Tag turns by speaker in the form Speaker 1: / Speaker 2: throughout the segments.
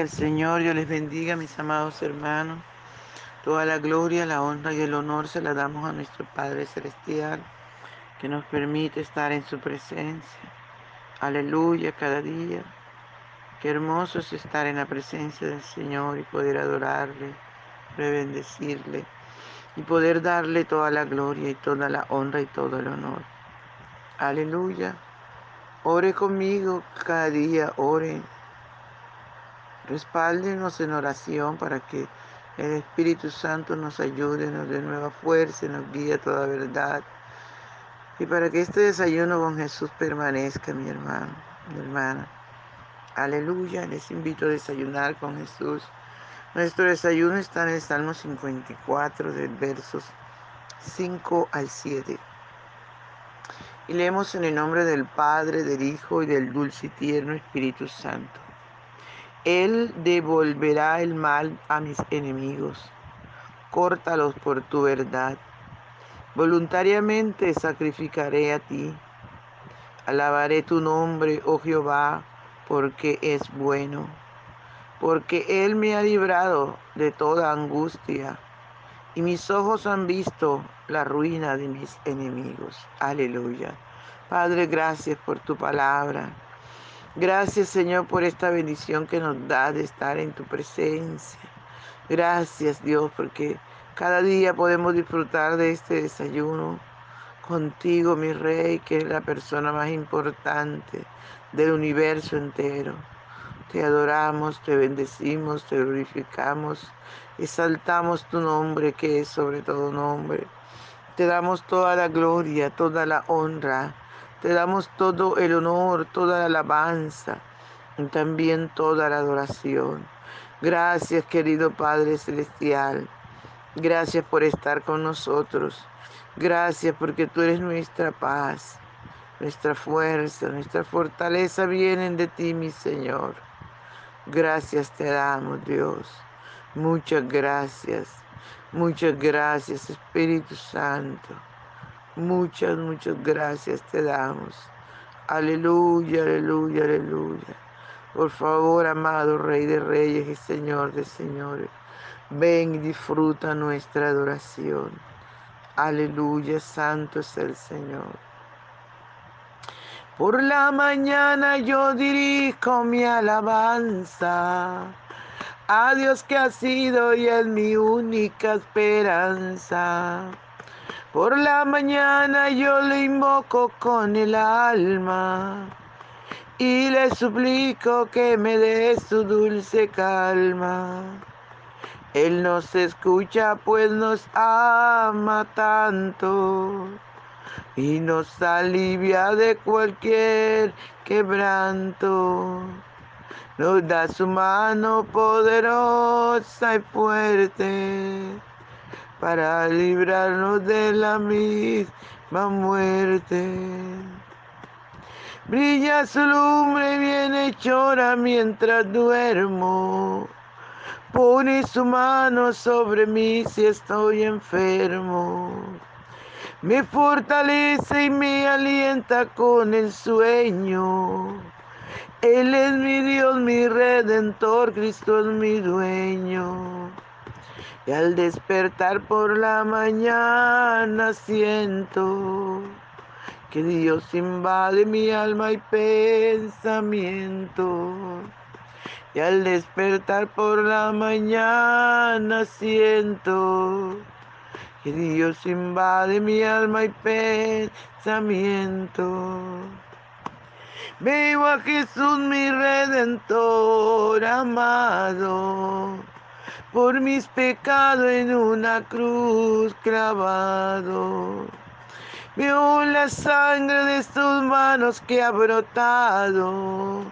Speaker 1: Al Señor, Dios les bendiga, mis amados hermanos. Toda la gloria, la honra y el honor se la damos a nuestro Padre Celestial, que nos permite estar en su presencia. Aleluya, cada día. Qué hermoso es estar en la presencia del Señor y poder adorarle, bendecirle y poder darle toda la gloria y toda la honra y todo el honor. Aleluya. Ore conmigo cada día, ore Respáldenos en oración para que el Espíritu Santo nos ayude, nos dé nueva fuerza, nos guíe a toda verdad. Y para que este desayuno con Jesús permanezca, mi hermano, mi hermana. Aleluya, les invito a desayunar con Jesús. Nuestro desayuno está en el Salmo 54, del versos 5 al 7. Y leemos en el nombre del Padre, del Hijo y del dulce y tierno Espíritu Santo. Él devolverá el mal a mis enemigos. Córtalos por tu verdad. Voluntariamente sacrificaré a ti. Alabaré tu nombre, oh Jehová, porque es bueno. Porque Él me ha librado de toda angustia. Y mis ojos han visto la ruina de mis enemigos. Aleluya. Padre, gracias por tu palabra. Gracias Señor por esta bendición que nos da de estar en tu presencia. Gracias Dios porque cada día podemos disfrutar de este desayuno contigo, mi Rey, que es la persona más importante del universo entero. Te adoramos, te bendecimos, te glorificamos, exaltamos tu nombre que es sobre todo nombre. Te damos toda la gloria, toda la honra te damos todo el honor, toda la alabanza y también toda la adoración. Gracias, querido Padre Celestial. Gracias por estar con nosotros. Gracias porque tú eres nuestra paz, nuestra fuerza, nuestra fortaleza vienen de ti, mi Señor. Gracias te damos, Dios. Muchas gracias. Muchas gracias, Espíritu Santo. Muchas, muchas gracias te damos. Aleluya, aleluya, aleluya. Por favor, amado Rey de Reyes y Señor de Señores, ven y disfruta nuestra adoración. Aleluya, santo es el Señor. Por la mañana yo dirijo mi alabanza a Dios que ha sido y es mi única esperanza. Por la mañana yo le invoco con el alma y le suplico que me dé su dulce calma. Él nos escucha pues nos ama tanto y nos alivia de cualquier quebranto. Nos da su mano poderosa y fuerte para librarnos de la misma muerte. Brilla su lumbre viene chora mientras duermo. Pone su mano sobre mí si estoy enfermo. Me fortalece y me alienta con el sueño. Él es mi Dios, mi redentor, Cristo es mi dueño. Y al despertar por la mañana siento que Dios invade mi alma y pensamiento. Y al despertar por la mañana siento que Dios invade mi alma y pensamiento. Veo a Jesús mi redentor amado por mis pecados en una cruz clavado. Veo la sangre de sus manos que ha brotado.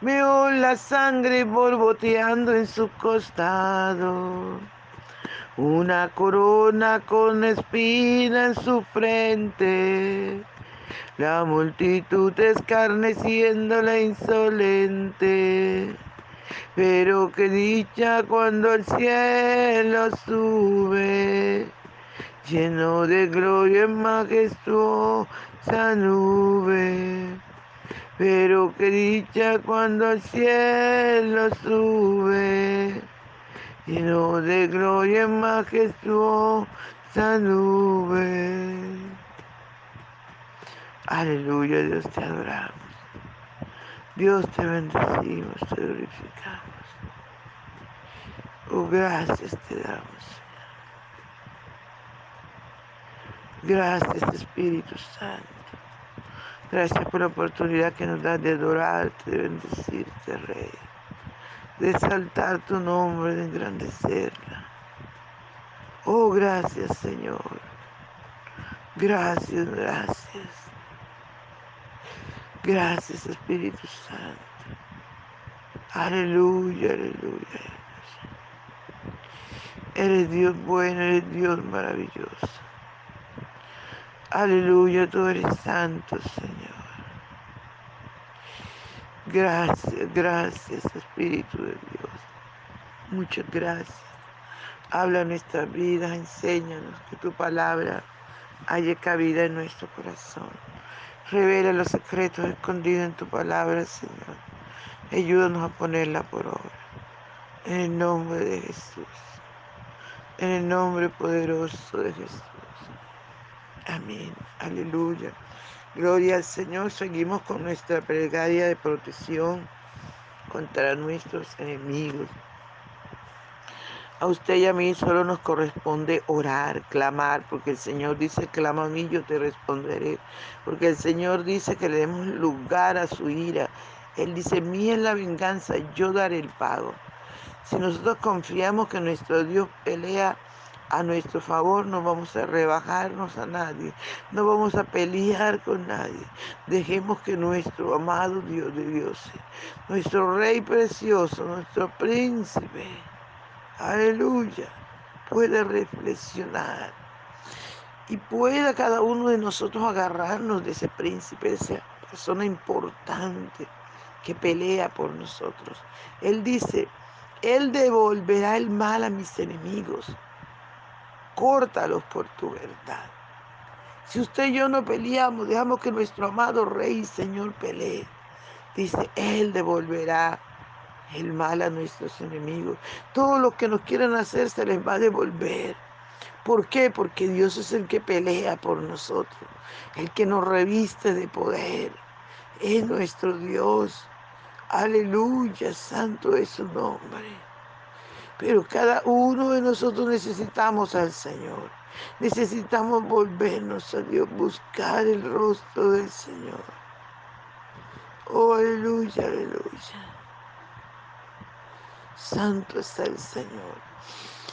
Speaker 1: Veo la sangre borboteando en su costado. Una corona con espina en su frente. La multitud la insolente. Pero qué dicha cuando el cielo sube, lleno de gloria en majestuosa nube. Pero qué dicha cuando al cielo sube, lleno de gloria en majestuosa nube. Aleluya, Dios te adoramos. Dios te bendecimos, te glorificamos. Oh, gracias te damos. Gracias Espíritu Santo. Gracias por la oportunidad que nos das de adorarte, de bendecirte, Rey. De exaltar tu nombre, de engrandecerla. Oh, gracias Señor. Gracias, gracias. Gracias Espíritu Santo. Aleluya, aleluya. Eres Dios bueno, eres Dios maravilloso. Aleluya, tú eres santo, Señor. Gracias, gracias, Espíritu de Dios. Muchas gracias. Habla nuestra vida, enséñanos que tu palabra haya cabida en nuestro corazón. Revela los secretos escondidos en tu palabra, Señor. Ayúdanos a ponerla por obra. En el nombre de Jesús. En el nombre poderoso de Jesús. Amén. Aleluya. Gloria al Señor. Seguimos con nuestra plegaria de protección contra nuestros enemigos. A usted y a mí solo nos corresponde orar, clamar, porque el Señor dice, clama a mí, yo te responderé. Porque el Señor dice que le demos lugar a su ira. Él dice, mía es la venganza, yo daré el pago. Si nosotros confiamos que nuestro Dios pelea a nuestro favor, no vamos a rebajarnos a nadie, no vamos a pelear con nadie. Dejemos que nuestro amado Dios de dioses, nuestro Rey precioso, nuestro príncipe, aleluya, pueda reflexionar y pueda cada uno de nosotros agarrarnos de ese príncipe, de esa persona importante que pelea por nosotros. Él dice, Él devolverá el mal a mis enemigos córtalos por tu verdad. Si usted y yo no peleamos, dejamos que nuestro amado Rey y Señor pelee. Dice, Él devolverá el mal a nuestros enemigos. Todo lo que nos quieran hacer se les va a devolver. ¿Por qué? Porque Dios es el que pelea por nosotros, el que nos reviste de poder. Es nuestro Dios. Aleluya, santo es su nombre. Pero cada uno de nosotros necesitamos al Señor. Necesitamos volvernos a Dios, buscar el rostro del Señor. Oh, aleluya, aleluya. Santo está el Señor.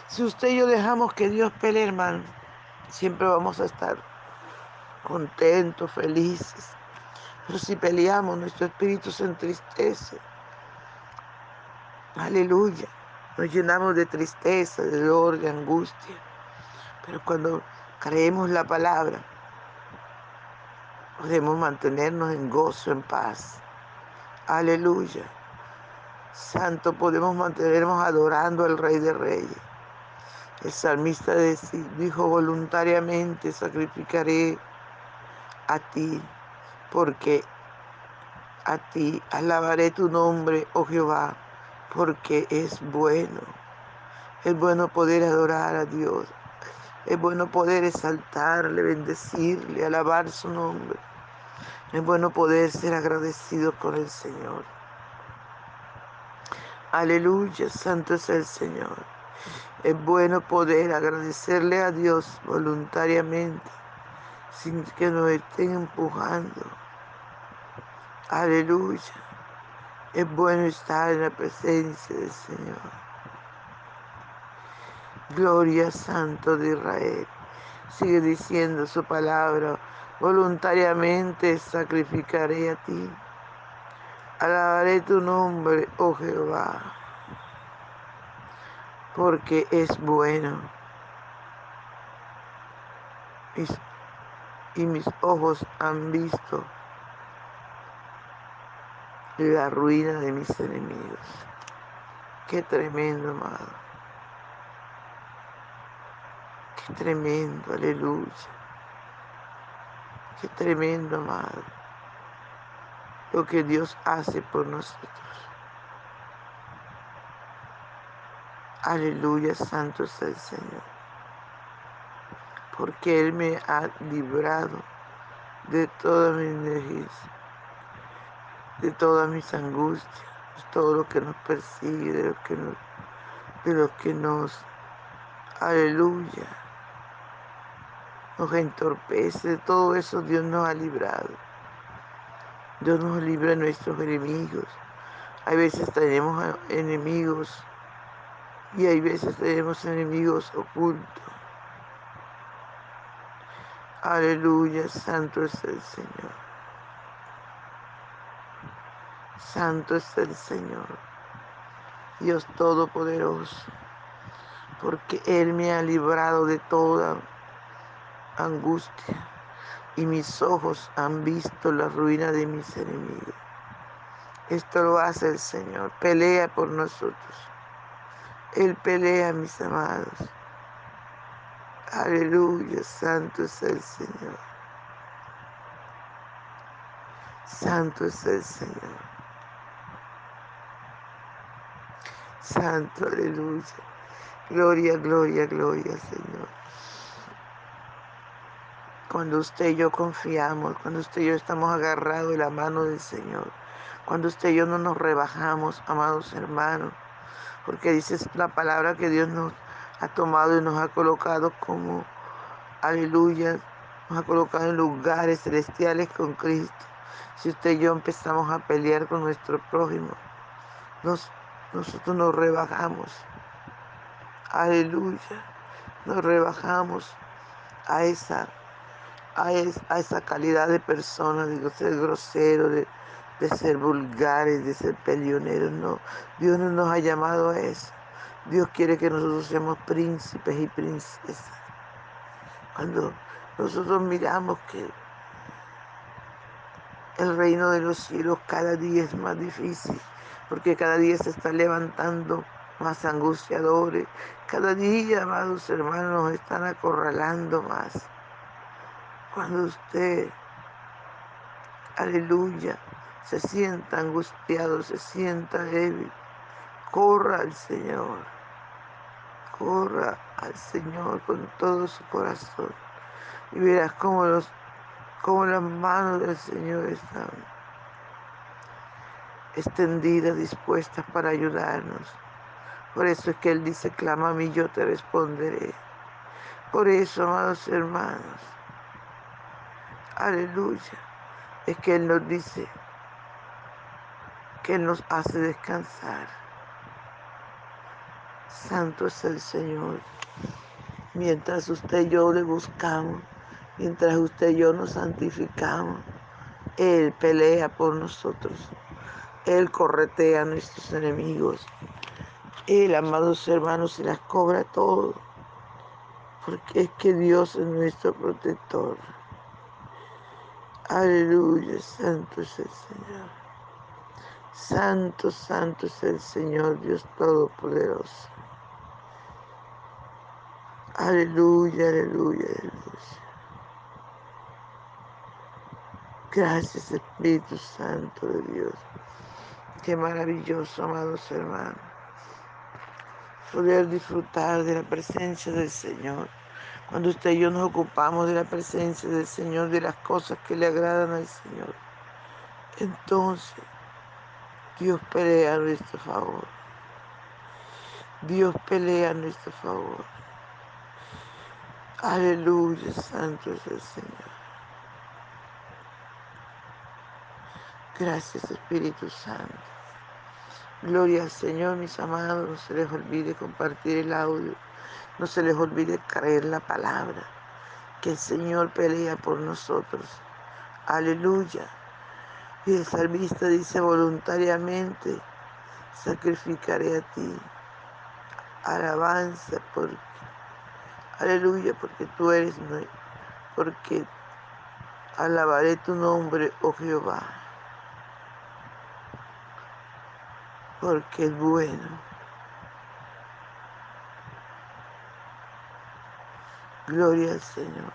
Speaker 1: Si usted y yo dejamos que Dios pelee, hermano, siempre vamos a estar contentos, felices. Pero si peleamos, nuestro espíritu se entristece. Aleluya. Nos llenamos de tristeza, de dolor, de angustia. Pero cuando creemos la palabra, podemos mantenernos en gozo, en paz. Aleluya. Santo, podemos mantenernos adorando al Rey de Reyes. El salmista dijo voluntariamente, sacrificaré a ti, porque a ti alabaré tu nombre, oh Jehová porque es bueno. Es bueno poder adorar a Dios. Es bueno poder exaltarle, bendecirle, alabar su nombre. Es bueno poder ser agradecido con el Señor. Aleluya, santo es el Señor. Es bueno poder agradecerle a Dios voluntariamente, sin que nos estén empujando. Aleluya. Es bueno estar en la presencia del Señor. Gloria Santo de Israel. Sigue diciendo su palabra. Voluntariamente sacrificaré a ti. Alabaré tu nombre, oh Jehová, porque es bueno. Y mis ojos han visto la ruina de mis enemigos. Qué tremendo, amado. Qué tremendo, aleluya. Qué tremendo, amado. lo que Dios hace por nosotros. Aleluya, santo es el Señor. Porque Él me ha librado de toda mi energía, de todas mis angustias, de todo lo que nos persigue, de lo que nos, de lo que nos, aleluya, nos entorpece, de todo eso Dios nos ha librado. Dios nos libra de nuestros enemigos. Hay veces tenemos enemigos y hay veces tenemos enemigos ocultos. Aleluya, santo es el Señor. Santo es el Señor, Dios Todopoderoso, porque Él me ha librado de toda angustia y mis ojos han visto la ruina de mis enemigos. Esto lo hace el Señor, pelea por nosotros. Él pelea, mis amados. Aleluya, santo es el Señor. Santo es el Señor. Santo, aleluya. Gloria, gloria, gloria, Señor. Cuando usted y yo confiamos, cuando usted y yo estamos agarrados de la mano del Señor, cuando usted y yo no nos rebajamos, amados hermanos, porque dice la palabra que Dios nos ha tomado y nos ha colocado como, aleluya, nos ha colocado en lugares celestiales con Cristo. Si usted y yo empezamos a pelear con nuestro prójimo, nosotros nos rebajamos. Aleluya. Nos rebajamos a esa, a, esa calidad de persona, de ser grosero, de, de ser vulgares, de ser peleoneros. No, Dios no nos ha llamado a eso. Dios quiere que nosotros seamos príncipes y princesas. Cuando nosotros miramos que el reino de los cielos cada día es más difícil, porque cada día se está levantando más angustiadores. Cada día, amados hermanos, nos están acorralando más. Cuando usted, aleluya, se sienta angustiado, se sienta débil, corra al Señor. Corra al Señor con todo su corazón. Y verás cómo, los, cómo las manos del Señor están extendidas, dispuestas para ayudarnos. Por eso es que Él dice, clama a mí, yo te responderé. Por eso, amados hermanos, aleluya, es que Él nos dice, que Él nos hace descansar. Santo es el Señor. Mientras usted y yo le buscamos, mientras usted y yo nos santificamos, Él pelea por nosotros. Él corretea a nuestros enemigos. Él, amados hermanos, se las cobra todo. Porque es que Dios es nuestro protector. Aleluya, santo es el Señor. Santo, santo es el Señor Dios Todopoderoso. Aleluya, aleluya, aleluya. Gracias Espíritu Santo de Dios. Qué maravilloso, amados hermanos. Poder disfrutar de la presencia del Señor. Cuando usted y yo nos ocupamos de la presencia del Señor, de las cosas que le agradan al Señor. Entonces, Dios pelea a nuestro favor. Dios pelea a nuestro favor. Aleluya, santo es el Señor. Gracias Espíritu Santo. Gloria al Señor, mis amados. No se les olvide compartir el audio. No se les olvide creer la palabra. Que el Señor pelea por nosotros. Aleluya. Y el salmista dice voluntariamente, sacrificaré a ti alabanza porque, aleluya, porque tú eres, porque alabaré tu nombre, oh Jehová, porque es bueno. Gloria al Señor.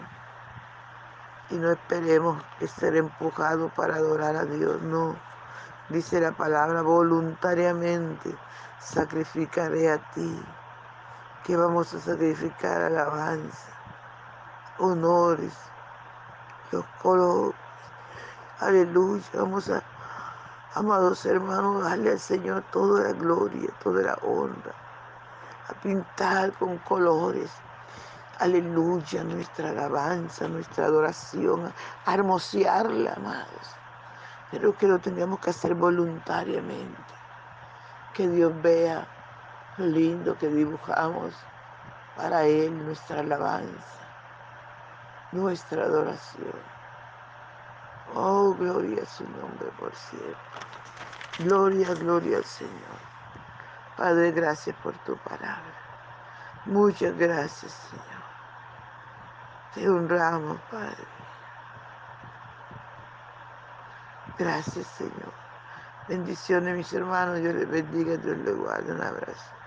Speaker 1: Y no esperemos ser empujados para adorar a Dios, no. Dice la palabra, voluntariamente sacrificaré a ti. Que vamos a sacrificar alabanza, honores, los colores. Aleluya. Vamos a, amados hermanos, darle al Señor toda la gloria, toda la honra. A pintar con colores. Aleluya, nuestra alabanza, nuestra adoración, a hermosearla, amados pero que lo tengamos que hacer voluntariamente. Que Dios vea lindo que dibujamos para Él, nuestra alabanza, nuestra adoración. Oh, gloria a su nombre por siempre. Gloria, gloria al Señor. Padre, gracias por tu palabra. Muchas gracias, Señor. Te honramos, Padre. Gracias, Señor. Bendiciones, mis hermanos. Dios les bendiga, Dios les guarde. Un abrazo.